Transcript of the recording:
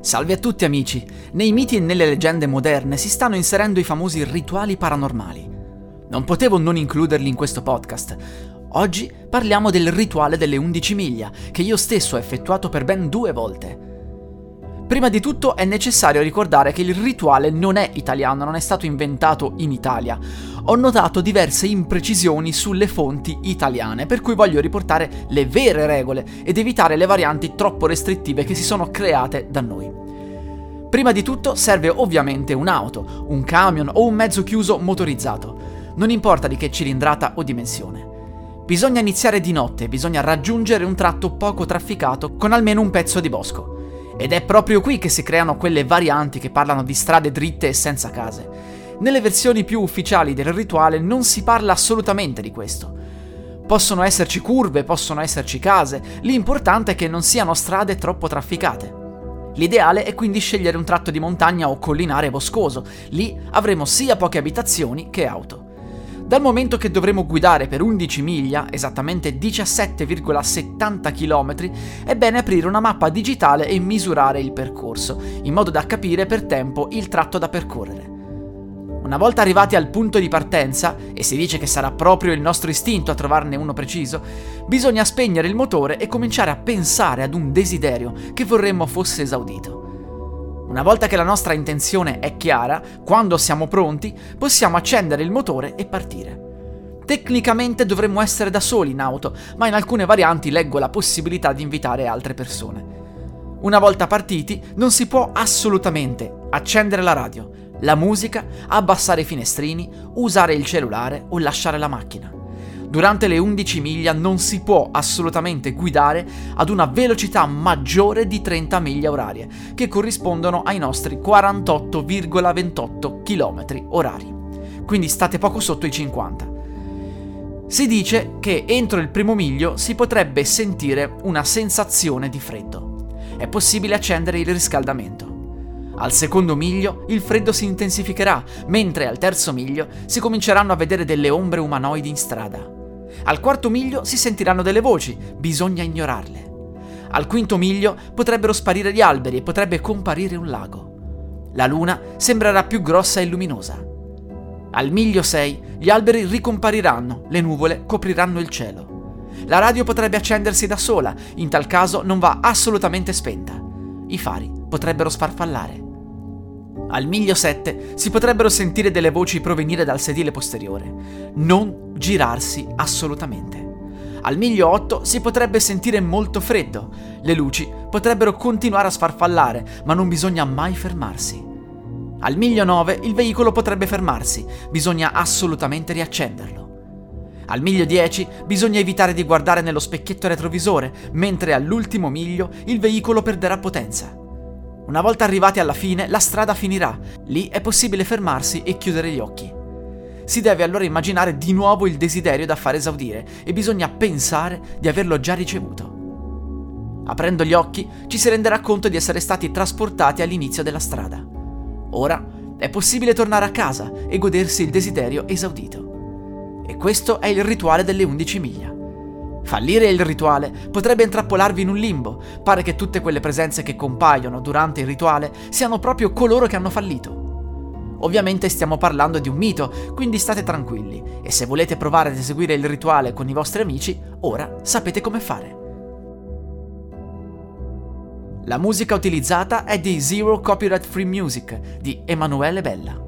Salve a tutti amici! Nei miti e nelle leggende moderne si stanno inserendo i famosi rituali paranormali. Non potevo non includerli in questo podcast. Oggi parliamo del rituale delle 11 miglia, che io stesso ho effettuato per ben due volte. Prima di tutto è necessario ricordare che il rituale non è italiano, non è stato inventato in Italia. Ho notato diverse imprecisioni sulle fonti italiane, per cui voglio riportare le vere regole ed evitare le varianti troppo restrittive che si sono create da noi. Prima di tutto serve ovviamente un'auto, un camion o un mezzo chiuso motorizzato, non importa di che cilindrata o dimensione. Bisogna iniziare di notte, bisogna raggiungere un tratto poco trafficato con almeno un pezzo di bosco. Ed è proprio qui che si creano quelle varianti che parlano di strade dritte e senza case. Nelle versioni più ufficiali del rituale non si parla assolutamente di questo. Possono esserci curve, possono esserci case, l'importante è che non siano strade troppo trafficate. L'ideale è quindi scegliere un tratto di montagna o collinare boscoso, lì avremo sia poche abitazioni che auto. Dal momento che dovremo guidare per 11 miglia, esattamente 17,70 km, è bene aprire una mappa digitale e misurare il percorso, in modo da capire per tempo il tratto da percorrere. Una volta arrivati al punto di partenza, e si dice che sarà proprio il nostro istinto a trovarne uno preciso, bisogna spegnere il motore e cominciare a pensare ad un desiderio che vorremmo fosse esaudito. Una volta che la nostra intenzione è chiara, quando siamo pronti, possiamo accendere il motore e partire. Tecnicamente dovremmo essere da soli in auto, ma in alcune varianti leggo la possibilità di invitare altre persone. Una volta partiti, non si può assolutamente accendere la radio, la musica, abbassare i finestrini, usare il cellulare o lasciare la macchina. Durante le 11 miglia non si può assolutamente guidare ad una velocità maggiore di 30 miglia orarie, che corrispondono ai nostri 48,28 km orari. Quindi state poco sotto i 50. Si dice che entro il primo miglio si potrebbe sentire una sensazione di freddo. È possibile accendere il riscaldamento. Al secondo miglio il freddo si intensificherà, mentre al terzo miglio si cominceranno a vedere delle ombre umanoidi in strada. Al quarto miglio si sentiranno delle voci, bisogna ignorarle. Al quinto miglio potrebbero sparire gli alberi e potrebbe comparire un lago. La luna sembrerà più grossa e luminosa. Al miglio 6 gli alberi ricompariranno, le nuvole copriranno il cielo. La radio potrebbe accendersi da sola, in tal caso non va assolutamente spenta. I fari potrebbero sfarfallare. Al miglio 7 si potrebbero sentire delle voci provenire dal sedile posteriore. Non girarsi assolutamente. Al miglio 8 si potrebbe sentire molto freddo. Le luci potrebbero continuare a sfarfallare, ma non bisogna mai fermarsi. Al miglio 9 il veicolo potrebbe fermarsi, bisogna assolutamente riaccenderlo. Al miglio 10 bisogna evitare di guardare nello specchietto retrovisore, mentre all'ultimo miglio il veicolo perderà potenza. Una volta arrivati alla fine, la strada finirà. Lì è possibile fermarsi e chiudere gli occhi. Si deve allora immaginare di nuovo il desiderio da far esaudire e bisogna pensare di averlo già ricevuto. Aprendo gli occhi ci si renderà conto di essere stati trasportati all'inizio della strada. Ora è possibile tornare a casa e godersi il desiderio esaudito. E questo è il rituale delle 11 miglia. Fallire il rituale potrebbe intrappolarvi in un limbo. Pare che tutte quelle presenze che compaiono durante il rituale siano proprio coloro che hanno fallito. Ovviamente stiamo parlando di un mito, quindi state tranquilli e se volete provare ad eseguire il rituale con i vostri amici, ora sapete come fare. La musica utilizzata è di Zero Copyright Free Music di Emanuele Bella.